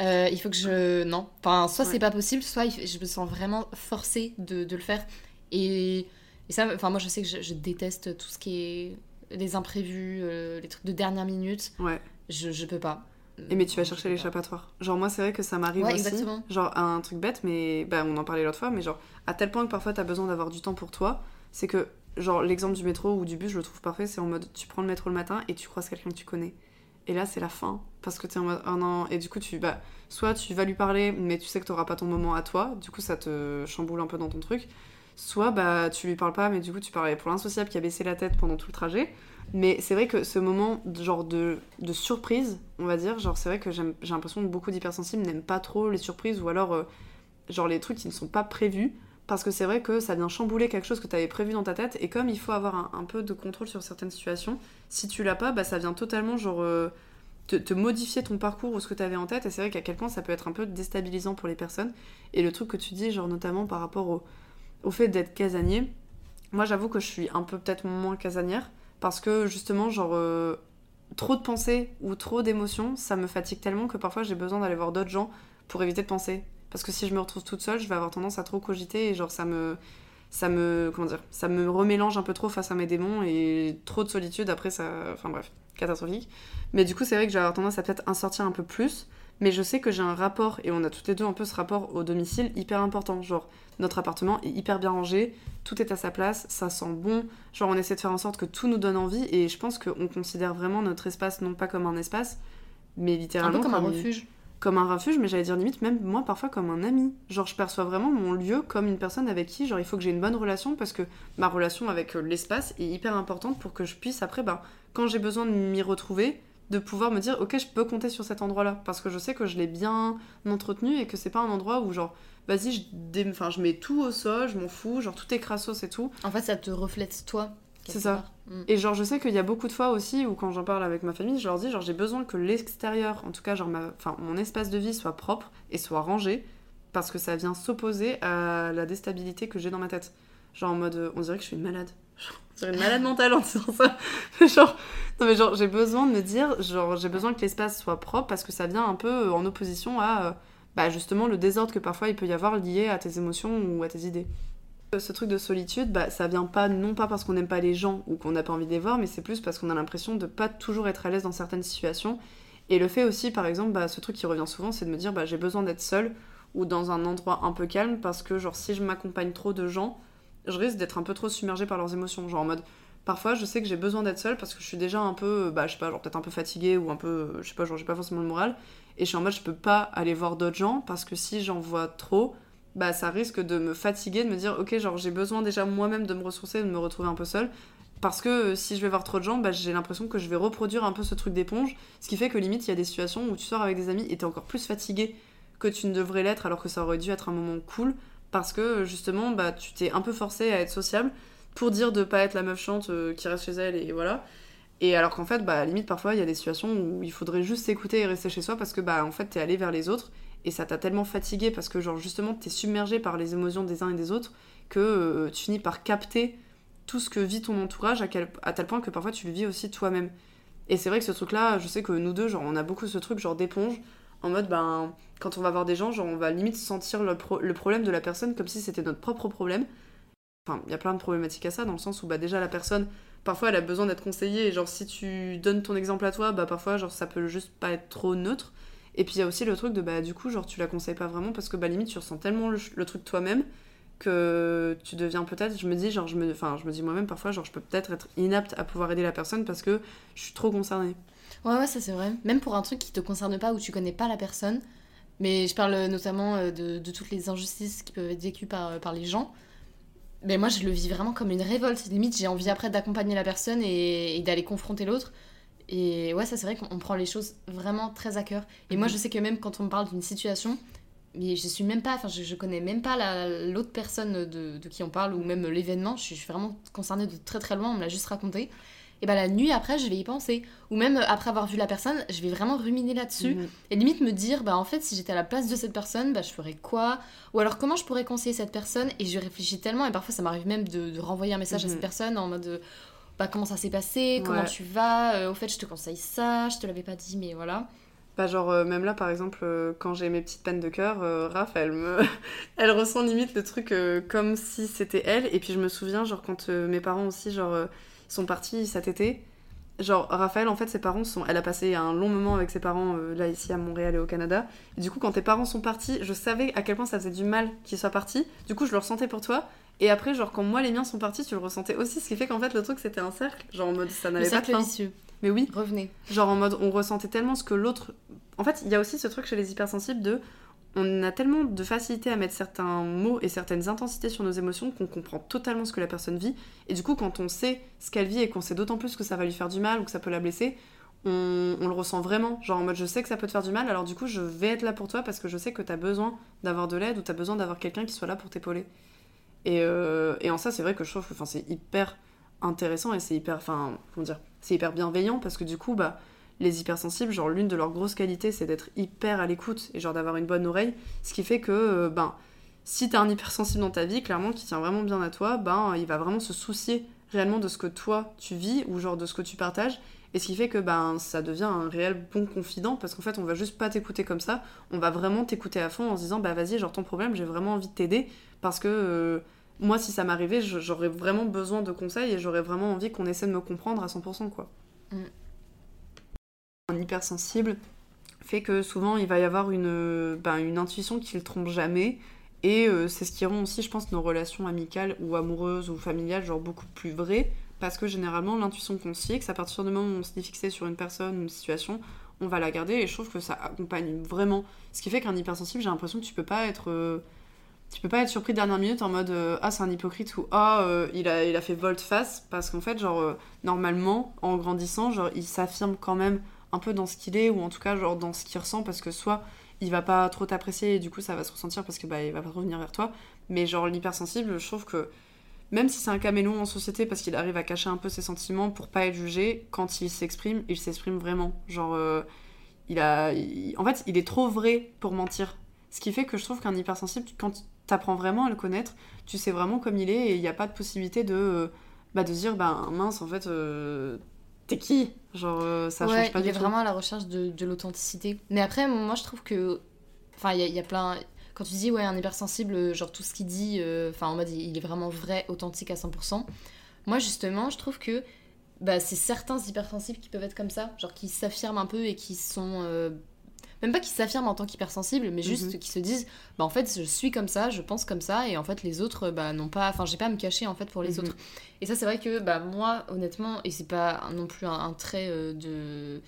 euh, il faut que je... Non. Enfin, soit
Ouais.
c'est pas possible, soit je me sens vraiment forcée de, de le faire. Et, et ça, enfin, moi, je sais que je, je déteste tout ce qui est les imprévus, euh, les trucs de dernière minute.
Ouais.
Je, je peux pas.
Et mais tu vas chercher l'échappatoire. Genre moi c'est vrai que ça m'arrive
Ouais,
aussi.
exactement.
Genre un truc bête mais bah on en parlait l'autre fois mais genre à tel point que parfois t'as besoin d'avoir du temps pour toi, c'est que genre l'exemple du métro ou du bus je le trouve parfait, c'est en mode tu prends le métro le matin et tu croises quelqu'un que tu connais. Et là c'est la fin parce que t'es en mode ah non et du coup tu bah soit tu vas lui parler mais tu sais que t'auras pas ton moment à toi, du coup ça te chamboule un peu dans ton truc. Soit bah tu lui parles pas mais du coup tu parlais pour l'insociable qui a baissé la tête pendant tout le trajet. Mais c'est vrai que ce moment genre de, de surprise, on va dire, genre c'est vrai que j'ai l'impression que beaucoup d'hypersensibles n'aiment pas trop les surprises ou alors euh, genre les trucs qui ne sont pas prévus parce que c'est vrai que ça vient chambouler quelque chose que tu avais prévu dans ta tête et comme il faut avoir un, peu de contrôle sur certaines situations, si tu l'as pas, bah ça vient totalement genre euh, te, te modifier ton parcours ou ce que tu avais en tête et c'est vrai qu'à quel point ça peut être un peu déstabilisant pour les personnes et le truc que tu dis genre notamment par rapport au, au fait d'être casanier, moi j'avoue que je suis un peu peut-être moins casanière parce que justement genre euh, trop de pensées ou trop d'émotions ça me fatigue tellement que parfois j'ai besoin d'aller voir d'autres gens pour éviter de penser. Parce que si je me retrouve toute seule je vais avoir tendance à trop cogiter et genre ça me ça me comment dire ça me remélange un peu trop face à mes démons et trop de solitude après ça enfin bref catastrophique. Mais du coup c'est vrai que je vais avoir tendance à peut-être en sortir un peu plus mais je sais que j'ai un rapport et on a toutes les deux un peu ce rapport au domicile hyper important genre notre appartement est hyper bien rangé tout est à sa place ça sent bon genre on essaie de faire en sorte que tout nous donne envie et je pense qu'on considère vraiment notre espace non pas comme un espace mais
Un
littéralement
peu comme un
comme
refuge.
comme un refuge, mais j'allais dire limite même moi parfois comme un ami. Genre je perçois vraiment mon lieu comme une personne avec qui genre il faut que j'ai une bonne relation parce que ma relation avec euh, l'espace est hyper importante pour que je puisse après ben quand j'ai besoin de m'y retrouver de pouvoir me dire ok je peux compter sur cet endroit là parce que je sais que je l'ai bien entretenu et que c'est pas un endroit où genre vas-y je, dé- enfin, je mets tout au sol je m'en fous genre tout est crassos et tout
En fait, ça te reflète toi.
C'est ça.
Mm.
et genre, je sais qu'il y a beaucoup de fois aussi où quand j'en parle avec ma famille, je leur dis, genre, j'ai besoin que l'extérieur, en tout cas, genre, ma... enfin, mon espace de vie soit propre et soit rangé parce que ça vient s'opposer à la déstabilité que j'ai dans ma tête. Genre, en mode, on dirait que je suis une malade. Genre, <laughs> On dirait une malade mentale en disant ça. <laughs> genre, non, mais genre, j'ai besoin de me dire, genre, j'ai besoin que l'espace soit propre parce que ça vient un peu euh, en opposition à, euh, bah, justement, le désordre que parfois il peut y avoir lié à tes émotions ou à tes idées. Ce truc de solitude, bah, ça vient pas non pas parce qu'on n'aime pas les gens ou qu'on n'a pas envie de les voir, mais c'est plus parce qu'on a l'impression de pas toujours être à l'aise dans certaines situations. Et le fait aussi, par exemple, bah, ce truc qui revient souvent, c'est de me dire bah, j'ai besoin d'être seule ou dans un endroit un peu calme parce que genre si je m'accompagne trop de gens, je risque d'être un peu trop submergée par leurs émotions. Genre en mode parfois je sais que j'ai besoin d'être seule parce que je suis déjà un peu, bah je sais pas, genre peut-être un peu fatiguée ou un peu, je sais pas, genre j'ai pas forcément le moral. Et je suis en mode je peux pas aller voir d'autres gens parce que si j'en vois trop, bah ça risque de me fatiguer, de me dire ok genre j'ai besoin déjà moi-même de me ressourcer, de me retrouver un peu seule. Parce que euh, si je vais voir trop de gens, bah, j'ai l'impression que je vais reproduire un peu ce truc d'éponge. Ce qui fait que limite, il y a des situations où tu sors avec des amis et t'es encore plus fatigué que tu ne devrais l'être alors que ça aurait dû être un moment cool. Parce que justement, bah, tu t'es un peu forcé à être sociable pour dire de pas être la meuf chante euh, qui reste chez elle et voilà. Et alors qu'en fait, bah, limite, parfois, il y a des situations où il faudrait juste s'écouter et rester chez soi parce que, bah, en fait, t'es allé vers les autres et ça t'a tellement fatigué parce que, genre, justement, t'es submergé par les émotions des uns et des autres que euh, tu finis par capter tout ce que vit ton entourage à, à tel point que parfois tu le vis aussi toi-même. Et c'est vrai que ce truc-là, je sais que nous deux, genre, on a beaucoup ce truc, genre, d'éponge, en mode, ben, quand on va voir des gens, genre, on va limite sentir le problème de la personne comme si c'était notre propre problème. Enfin, il y a plein de problématiques à ça, dans le sens où, bah, déjà, la personne, parfois, elle a besoin d'être conseillée, et genre, si tu donnes ton exemple à toi, bah, parfois, genre, ça peut juste pas être trop neutre. Et puis, il y a aussi le truc de, bah, du coup, genre, tu la conseilles pas vraiment parce que, bah, limite, tu ressens tellement le, truc toi-même que tu deviens peut-être, je me dis, genre, je me, enfin, je me dis moi-même parfois, genre, je peux peut-être être inapte à pouvoir aider la personne parce que je suis trop concernée.
Ouais, ouais, ça c'est vrai. Même pour un truc qui te concerne pas ou tu connais pas la personne. Mais je parle notamment euh, de, de toutes les injustices qui peuvent être vécues par, euh, par les gens. Mais moi, je le vis vraiment comme une révolte. Limite, j'ai envie après d'accompagner la personne et, et d'aller confronter l'autre. Et ouais, ça c'est vrai qu'on prend les choses vraiment très à cœur. Et moi,
Mhm.
je sais que même quand on me parle d'une situation, mais je suis même pas, enfin, je, je connais même pas la- l'autre personne de, de qui on parle ou même l'événement. Je suis vraiment concernée de très très loin, on me l'a juste raconté. Et bah la nuit après, je vais y penser. Ou même euh, après avoir vu la personne, je vais vraiment ruminer là-dessus.
Mhm.
Et limite me dire, bah en fait, si j'étais à la place de cette personne, bah je ferais quoi? Ou alors comment je pourrais conseiller cette personne? Et je réfléchis tellement, et parfois ça m'arrive même de, de renvoyer un message à
Mhm.
cette personne en mode, bah comment ça s'est passé? Comment
Ouais.
tu vas? Euh, Au fait, je te conseille ça, je te l'avais pas dit, mais voilà.
Bah genre euh, même là par exemple euh, quand j'ai mes petites peines de cœur, euh, Raph elle me <laughs> elle ressent limite le truc comme si c'était elle et puis je me souviens genre quand mes parents aussi genre sont partis cet été, genre Raphaël en fait ses parents sont elle a passé un long moment avec ses parents euh, là ici à Montréal et au Canada et du coup quand tes parents sont partis, je savais à quel point ça faisait du mal qu'ils soient partis. Du coup je le ressentais pour toi et après genre quand moi les miens sont partis, tu le ressentais aussi ce qui fait qu'en fait le truc c'était un cercle, genre en mode ça
Le
n'avait pas de fin.
vicieux.
Mais oui,
Revenez.
Genre en mode on ressentait tellement ce que l'autre. En fait, il y a aussi ce truc chez les hypersensibles de. On a tellement de facilité à mettre certains mots et certaines intensités sur nos émotions qu'on comprend totalement ce que la personne vit. Et du coup, quand on sait ce qu'elle vit et qu'on sait d'autant plus que ça va lui faire du mal ou que ça peut la blesser, on, le ressent vraiment. Genre en mode je sais que ça peut te faire du mal, alors du coup je vais être là pour toi parce que je sais que t'as besoin d'avoir de l'aide ou t'as besoin d'avoir quelqu'un qui soit là pour t'épauler. Et, euh, et en ça, c'est vrai que je trouve que c'est hyper intéressant et c'est hyper. Enfin, comment dire C'est hyper bienveillant parce que du coup, bah les hypersensibles, genre l'une de leurs grosses qualités, c'est d'être hyper à l'écoute et genre d'avoir une bonne oreille, ce qui fait que euh, ben si t'as un hypersensible dans ta vie, clairement qui tient vraiment bien à toi, ben il va vraiment se soucier réellement de ce que toi tu vis ou genre de ce que tu partages et ce qui fait que ben ça devient un réel bon confident parce qu'en fait on va juste pas t'écouter comme ça, on va vraiment t'écouter à fond en se disant bah vas-y genre ton problème j'ai vraiment envie de t'aider parce que euh, moi si ça m'arrivait j'aurais vraiment besoin de conseils et j'aurais vraiment envie qu'on essaie de me comprendre à 100% quoi.
Mm.
Un hypersensible fait que souvent il va y avoir une, euh, ben, intuition qui le trompe jamais. Et euh, c'est ce qui rend aussi je pense nos relations amicales ou amoureuses ou familiales genre beaucoup plus vraies. Parce que généralement l'intuition qu'on se fixe à partir du moment où on s'est fixé sur une personne une situation on va la garder. Et je trouve que ça accompagne vraiment. Ce qui fait qu'un hypersensible j'ai l'impression que tu peux pas être euh, tu peux pas être surpris dernière minute en mode ah c'est un hypocrite ou ah il, a, il a fait volte-face parce qu'en fait genre normalement en grandissant genre il s'affirme quand même un peu dans ce qu'il est ou en tout cas genre dans ce qu'il ressent parce que soit il va pas trop t'apprécier et du coup ça va se ressentir parce que bah il va pas revenir vers toi. Mais genre l'hypersensible je trouve que même si c'est un caméléon en société parce qu'il arrive à cacher un peu ses sentiments pour pas être jugé quand il s'exprime il s'exprime vraiment. Genre euh, il a en fait il est trop vrai pour mentir. Ce qui fait que je trouve qu'un hypersensible quand t'apprends vraiment à le connaître tu sais vraiment comme il est et il n'y a pas de possibilité de euh, bah de dire bah mince en fait euh, t'es qui genre euh, ça
ouais,
change pas
il
du
est
tout
vraiment à la recherche de, de l'authenticité. Mais après, moi, je trouve que. Enfin, il y, a- il y a plein. Quand tu dis, ouais, un hypersensible, genre tout ce qu'il dit, euh, enfin, en mode, il est vraiment vrai, authentique à 100%. Moi, justement, je trouve que bah, c'est certains hypersensibles qui peuvent être comme ça, genre qui s'affirment un peu et qui sont. euh, Même pas qui s'affirment en tant qu'hypersensibles, mais juste
Mhm.
qui se disent, bah en fait, je suis comme ça, je pense comme ça, et en fait, les autres, bah non pas. Enfin, j'ai pas à me cacher en fait pour les
Mhm.
autres. Et ça, c'est vrai que bah, moi, honnêtement, et c'est pas non plus un, un trait euh, de.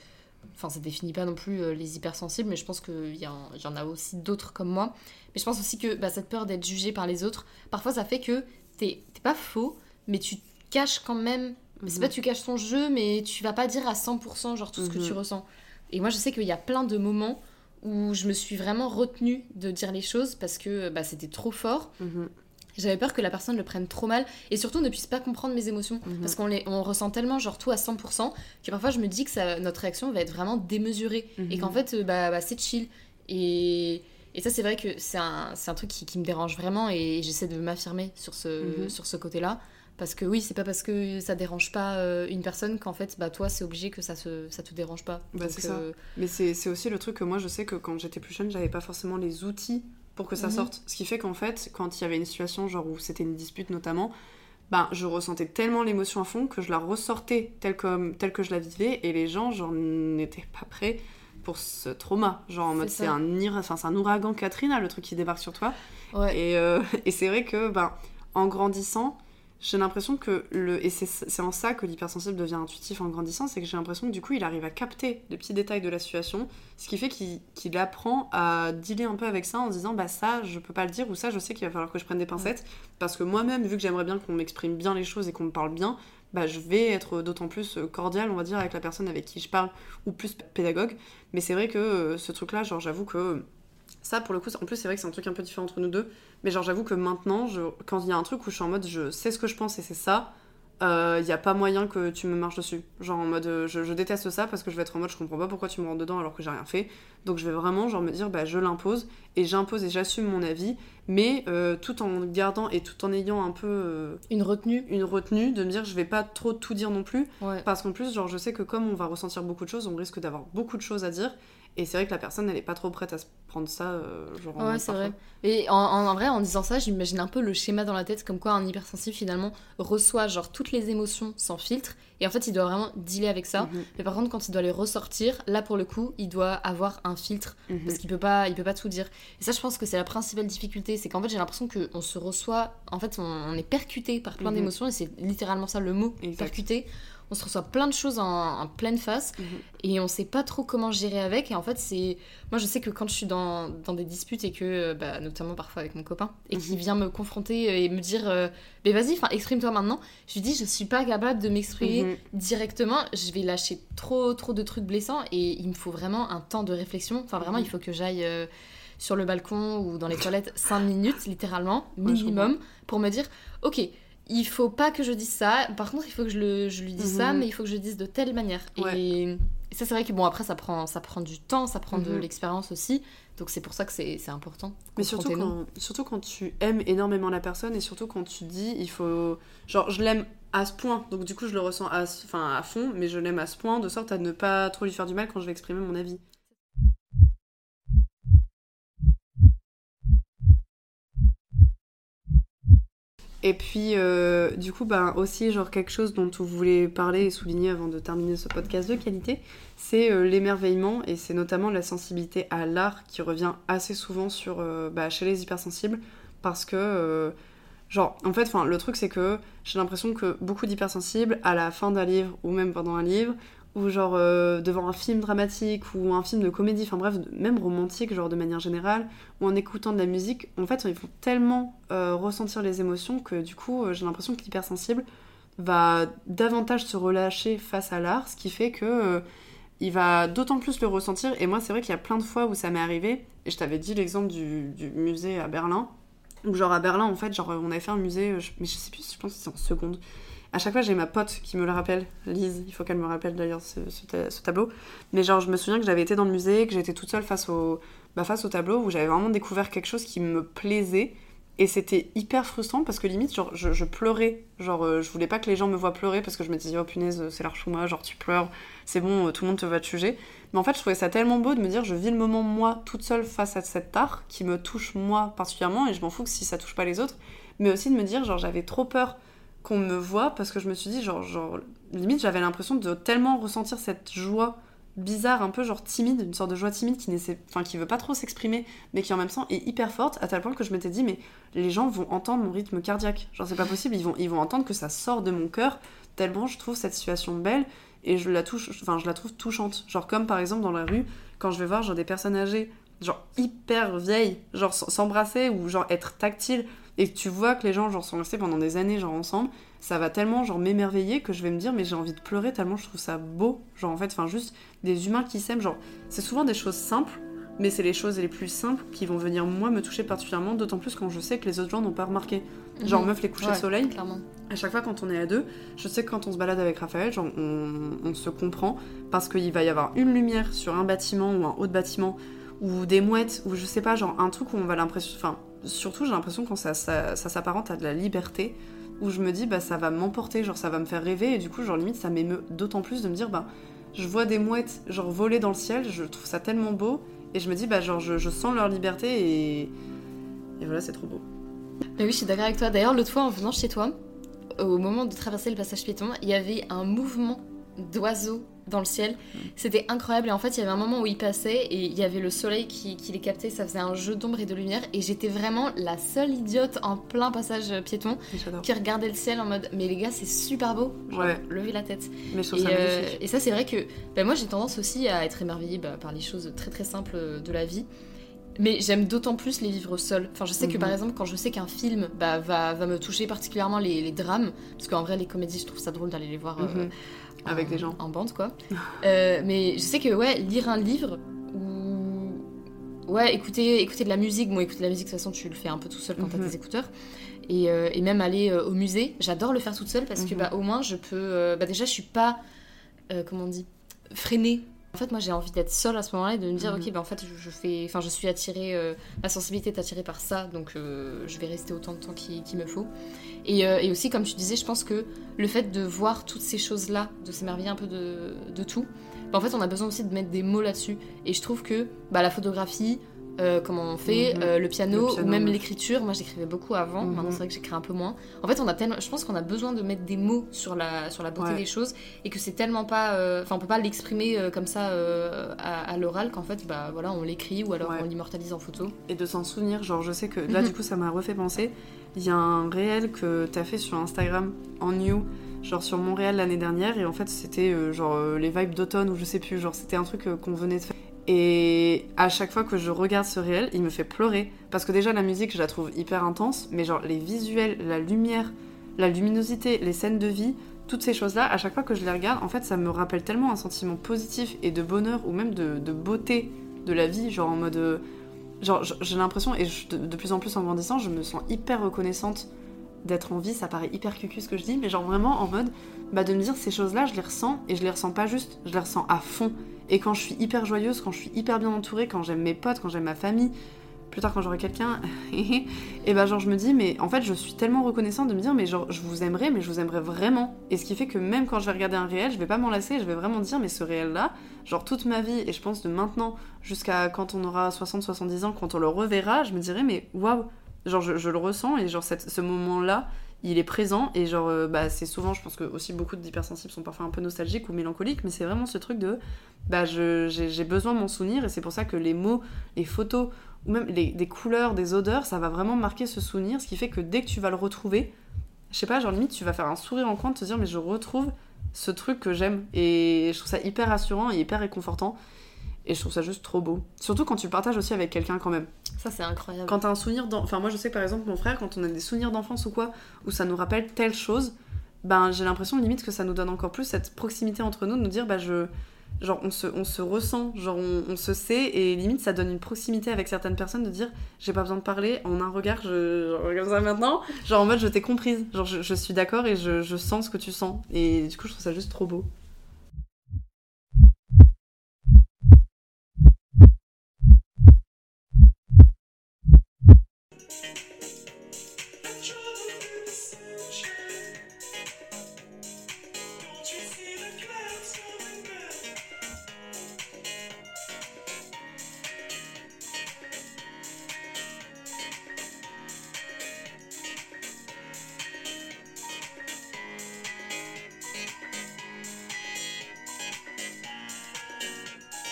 Enfin, ça définit pas non plus euh, les hypersensibles, mais je pense qu'il y, un- en a aussi d'autres comme moi. Mais je pense aussi que bah, cette peur d'être jugé par les autres, parfois ça fait que t'es t'es pas faux, mais tu caches quand même. C'est
Mhm.
pas tu caches ton jeu, mais tu vas pas dire à 100% genre tout ce que
Mhm.
tu ressens. Et moi, je sais qu'il y a plein de moments où je me suis vraiment retenue de dire les choses parce que bah, c'était trop fort.
Mhm.
J'avais peur que la personne le prenne trop mal et surtout ne puisse pas comprendre mes émotions.
Mhm.
Parce qu'on les, on ressent tellement genre tout à 100% que parfois je me dis que ça, notre réaction va être vraiment démesurée et
Mhm.
qu'en fait euh, bah, bah, c'est chill. Et, et ça c'est vrai que c'est un, c'est un truc qui, qui me dérange vraiment et j'essaie de m'affirmer sur ce,
Mhm.
sur ce côté-là. Parce que oui, c'est pas parce que ça dérange pas euh, une personne qu'en fait, bah toi, c'est obligé que ça, se, ça te dérange pas.
Bah, c'est ça.
euh,
Mais c'est c'est aussi le truc que moi je sais que quand j'étais plus jeune, j'avais pas forcément les outils pour que ça
Mhm.
sorte. Ce qui fait qu'en fait, quand il y avait une situation genre où c'était une dispute notamment, ben je ressentais tellement l'émotion à fond que je la ressortais telle, comme, telle que je la vivais et les gens genre n'étaient pas prêts pour ce trauma. Genre en mode
C'est
un, un ouragan Katrina le truc qui débarque sur toi.
Ouais.
Et, euh, <laughs> et c'est vrai que ben, en grandissant, j'ai l'impression que le. Et c'est en ça que l'hypersensible devient intuitif en grandissant, c'est que j'ai l'impression que du coup il arrive à capter les petits détails de la situation, ce qui fait qu'il apprend à dealer un peu avec ça en disant bah ça je peux pas le dire ou ça je sais qu'il va falloir que je prenne des pincettes parce que moi-même vu que j'aimerais bien qu'on m'exprime bien les choses et qu'on me parle bien, bah je vais être d'autant plus cordial on va dire avec la personne avec qui je parle ou plus pédagogue. Mais c'est vrai que euh, ce truc là genre j'avoue que ça pour le coup en plus c'est vrai que c'est un truc un peu différent entre nous deux. Mais genre j'avoue que maintenant je, quand il y a un truc où je suis en mode je sais ce que je pense et c'est ça il euh, n'y a pas moyen que tu me marches dessus. Genre en mode, euh, je, déteste ça parce que je vais être en mode, je comprends pas pourquoi tu me rentres dedans alors que j'ai rien fait. Donc je vais vraiment genre me dire, bah je l'impose et j'impose et j'assume mon avis, mais euh, tout en gardant et tout en ayant un peu
une retenue,
une retenue de me dire, je vais pas trop tout dire non plus, parce qu'en plus genre je sais que comme on va ressentir beaucoup de choses, on risque d'avoir beaucoup de choses à dire et c'est vrai que la personne, elle est pas trop prête à se prendre ça. Euh, genre
ouais, c'est vrai. Et en, vrai, en disant ça, j'imagine un peu le schéma dans la tête, comme quoi un hypersensible, finalement, reçoit genre toutes les émotions sans filtre. Et en fait, il doit vraiment dealer avec ça. Mhm. Mais par contre, quand il doit les ressortir, là, pour le coup, il doit avoir un filtre. Mhm. Parce qu'il peut pas, il peut pas tout dire. Et ça, je pense que c'est la principale difficulté. C'est qu'en fait, j'ai l'impression qu'on se reçoit. En fait, on, est percuté par plein mhm. d'émotions. Et c'est littéralement ça le mot, percuté on se reçoit plein de choses en, pleine face mhm. et on sait pas trop comment gérer avec. Et en fait, c'est. Moi, je sais que quand je suis dans, des disputes et que, euh, bah, notamment parfois avec mon copain, et qui mhm. vient me confronter euh, et me dire euh, Mais vas-y, exprime-toi maintenant, je lui dis Je suis pas capable de m'exprimer mhm. directement, je vais lâcher trop, trop de trucs blessants et il me faut vraiment un temps de réflexion. Enfin, vraiment, il faut que j'aille. sur le balcon ou dans les toilettes 5 minutes littéralement minimum pour me dire ok il faut pas que je dise ça. Par contre, il faut que je, le, je lui dise ça, mhm. mais il faut que je le dise de telle manière. Et, ça, c'est vrai que bon, après, ça prend, ça prend du temps, ça prend de mhm. l'expérience aussi. Donc, c'est pour ça que c'est important.
Mais surtout quand, surtout quand tu aimes énormément la personne et surtout quand tu dis, il faut. Genre, je l'aime à ce point, donc du coup, je le ressens à, enfin, à fond, mais je l'aime à ce point de sorte à ne pas trop lui faire du mal quand je vais exprimer mon avis. Et puis, euh, du coup, ben, aussi, genre quelque chose dont vous voulez parler et souligner avant de terminer ce podcast de qualité, c'est euh, l'émerveillement. Et c'est notamment la sensibilité à l'art qui revient assez souvent sur, euh, bah, chez les hypersensibles. Parce que, genre, en fait, le truc c'est que j'ai l'impression que beaucoup d'hypersensibles, à la fin d'un livre ou même pendant un livre, ou genre euh, devant un film dramatique ou un film de comédie, enfin bref, même romantique, genre de manière générale, ou en écoutant de la musique, en fait, ils font tellement euh, ressentir les émotions que du coup, euh, j'ai l'impression que l'hypersensible va davantage se relâcher face à l'art, ce qui fait que il va d'autant plus le ressentir. Et moi, c'est vrai qu'il y a plein de fois où ça m'est arrivé, et je t'avais dit l'exemple du, musée à Berlin, où genre à Berlin, en fait, genre on avait fait un musée, mais je sais plus, je pense que c'est en seconde à chaque fois, j'ai ma pote qui me le rappelle, Lise, il faut qu'elle me rappelle d'ailleurs ce, tableau. Mais genre, je me souviens que j'avais été dans le musée, que j'étais toute seule face au, bah, face au tableau, où j'avais vraiment découvert quelque chose qui me plaisait. Et c'était hyper frustrant parce que limite, genre, je, pleurais. Genre, euh, je voulais pas que les gens me voient pleurer parce que je me disais, oh punaise, c'est l'archouma, genre tu pleures, c'est bon, euh, tout le monde te va te juger. Mais en fait, je trouvais ça tellement beau de me dire, je vis le moment moi, toute seule face à cet art qui me touche moi particulièrement et je m'en fous que si ça touche pas les autres. Mais aussi de me dire, genre, j'avais trop peur qu'on me voit parce que je me suis dit, genre, genre limite, j'avais l'impression de tellement ressentir cette joie bizarre, un peu genre timide, une sorte de joie timide qui, enfin, qui veut pas trop s'exprimer, mais qui en même temps est hyper forte, à tel point que je m'étais dit, mais les gens vont entendre mon rythme cardiaque. Genre, c'est pas possible, ils vont, ils vont entendre que ça sort de mon cœur, tellement je trouve cette situation belle et je la, touche, enfin, je la trouve touchante. Genre, comme par exemple dans la rue, quand je vais voir genre, des personnes âgées, genre hyper vieilles, genre s'embrasser ou genre être tactile et que tu vois que les gens genre sont restés pendant des années genre ensemble, ça va tellement genre m'émerveiller que je vais me dire mais j'ai envie de pleurer tellement je trouve ça beau, genre en fait enfin juste des humains qui s'aiment genre c'est souvent des choses simples mais c'est les choses les plus simples qui vont venir moi me toucher particulièrement d'autant plus quand je sais que les autres gens n'ont pas remarqué. Genre mhm. meuf les couchers de soleil.
Clairement.
À chaque fois quand on est à deux, je sais que quand on se balade avec Raphaël, genre on, on se comprend parce qu'il va y avoir une lumière sur un bâtiment ou un haut de bâtiment ou des mouettes ou je sais pas genre un truc où on va l'impression enfin surtout j'ai l'impression quand ça, ça, s'apparente à de la liberté, où je me dis bah ça va m'emporter, genre ça va me faire rêver, et du coup genre limite ça m'émeut d'autant plus de me dire bah je vois des mouettes genre voler dans le ciel, je trouve ça tellement beau, et je me dis bah genre je, sens leur liberté et, et voilà c'est trop beau.
Mais oui je suis d'accord avec toi, d'ailleurs l'autre fois en venant chez toi, au moment de traverser le passage piéton, il y avait un mouvement d'oiseaux dans le ciel. C'était incroyable. Et en fait, il y avait un moment où il passait et il y avait le soleil qui, les captait. Ça faisait un jeu d'ombre et de lumière. Et j'étais vraiment la seule idiote en plein passage piéton qui regardait le ciel en mode Mais les gars, c'est super beau.
ouais.
Levez la tête.
Mais et, euh,
et, ça, c'est vrai que ben, moi, j'ai tendance aussi à être émerveillée bah, par les choses très très simples de la vie. Mais j'aime d'autant plus les vivre seul. Enfin, je sais que par mhm. exemple, quand je sais qu'un film bah, va, va, me toucher particulièrement les, drames, parce qu'en vrai, les comédies, je trouve ça drôle d'aller les voir. Euh,
avec des gens.
En bande, quoi. <laughs> Euh, mais je sais que, ouais, lire un livre ou. Ouais, écouter, écouter de la musique. Bon, écouter de la musique, de toute façon, tu le fais un peu tout seul quand t'as tes mhm. écouteurs. Et, et même aller au musée, j'adore le faire toute seule parce que
Mhm.
bah, au moins je peux. bah, déjà, je suis pas. comment on dit Freinée. En fait, moi, j'ai envie d'être seule à ce moment-là et de me dire,
Mhm.
ok, bah, en fait, je, je fais, enfin, je suis attirée, euh, ma sensibilité est attirée par ça, donc euh, je vais rester autant de temps qu'il me faut. Et, euh, et aussi, comme tu disais, je pense que le fait de voir toutes ces choses-là, de s'émerveiller un peu de, de tout, bah, en fait, on a besoin aussi de mettre des mots là-dessus. Et je trouve que bah, la photographie, euh, comment on fait,
Mhm.
euh, le, piano,
Le piano,
ou même l'écriture, moi j'écrivais beaucoup avant,
Mhm.
maintenant c'est vrai que j'écris un peu moins. En fait, on a tellement, je pense qu'on a besoin de mettre des mots sur la, sur la beauté
Ouais.
des choses et que c'est tellement pas, euh, enfin, on peut pas l'exprimer comme ça à, à l'oral qu'en fait, bah voilà, on l'écrit ou alors
Ouais.
on l'immortalise en photo.
Et de s'en souvenir, genre je sais que là
Mhm.
du coup ça m'a refait penser, il y a un réel que t'as fait sur Instagram en new, genre sur Montréal l'année dernière, et en fait c'était euh, genre euh, les vibes d'automne ou je sais plus, genre c'était un truc euh, qu'on venait de faire. Et à chaque fois que je regarde ce réel, il me fait pleurer. Parce que déjà la musique je la trouve hyper intense, mais genre les visuels, la lumière, la luminosité, les scènes de vie, toutes ces choses-là, à chaque fois que je les regarde, en fait ça me rappelle tellement un sentiment positif et de bonheur ou même de, beauté de la vie, genre en mode... euh, Genre, j'ai l'impression, et de plus en plus en grandissant, je me sens hyper reconnaissante d'être en vie. Ça paraît hyper cucu ce que je dis, mais genre vraiment en mode, bah de me dire ces choses-là, je les ressens, et je les ressens pas juste, je les ressens à fond. Et quand je suis hyper joyeuse, quand je suis hyper bien entourée, quand j'aime mes potes, quand j'aime ma famille, plus tard quand j'aurai quelqu'un, <laughs> et bah genre je me dis, mais en fait je suis tellement reconnaissante de me dire, mais genre je vous aimerais, mais je vous aimerais vraiment. Et ce qui fait que même quand je vais regarder un réel, je vais pas m'en lasser, je vais vraiment dire, mais ce réel-là, genre toute ma vie, et je pense de maintenant jusqu'à quand on aura 60-70 ans, quand on le reverra, je me dirais, mais waouh, genre je, le ressens, et genre cette- ce moment-là, il est présent, et genre euh, bah, c'est souvent, je pense que aussi beaucoup d'hypersensibles sont parfois un peu nostalgiques ou mélancoliques, mais c'est vraiment ce truc de, bah j'ai besoin de m'en souvenir, et c'est pour ça que les mots, les photos, ou même les, couleurs, des odeurs, ça va vraiment marquer ce souvenir, ce qui fait que dès que tu vas le retrouver, je sais pas, genre limite tu vas faire un sourire en coin de te dire mais je retrouve ce truc que j'aime et je trouve ça hyper rassurant et hyper réconfortant et je trouve ça juste trop beau. Surtout quand tu le partages aussi avec quelqu'un quand même.
Ça, c'est incroyable.
Quand t'as un souvenir d'en- enfin moi je sais que par exemple mon frère quand on a des souvenirs d'enfance ou quoi où ça nous rappelle telle chose, ben j'ai l'impression limite que ça nous donne encore plus cette proximité entre nous de nous dire bah je genre on se, on se ressent, genre on, on se sait et limite ça donne une proximité avec certaines personnes de dire j'ai pas besoin de parler, en un regard je genre, comme ça maintenant, genre en mode je t'ai comprise, genre je, je suis d'accord et je, je sens ce que tu sens et du coup je trouve ça juste trop beau. Church.